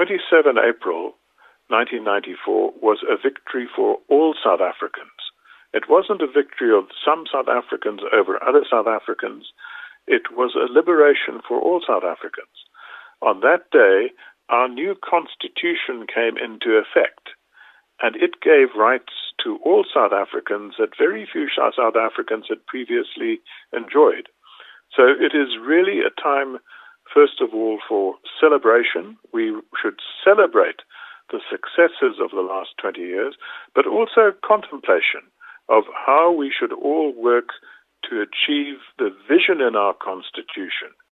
27 April 1994 was a victory for all South Africans. It wasn't a victory of some South Africans over other South Africans. It was a liberation for all South Africans. On that day, our new constitution came into effect, and it gave rights to all South Africans that very few South Africans had previously enjoyed. So it is really a time, first of all, for celebration. We should celebrate the successes of the last 20 years, but also contemplation of how we should all work to achieve the vision in our Constitution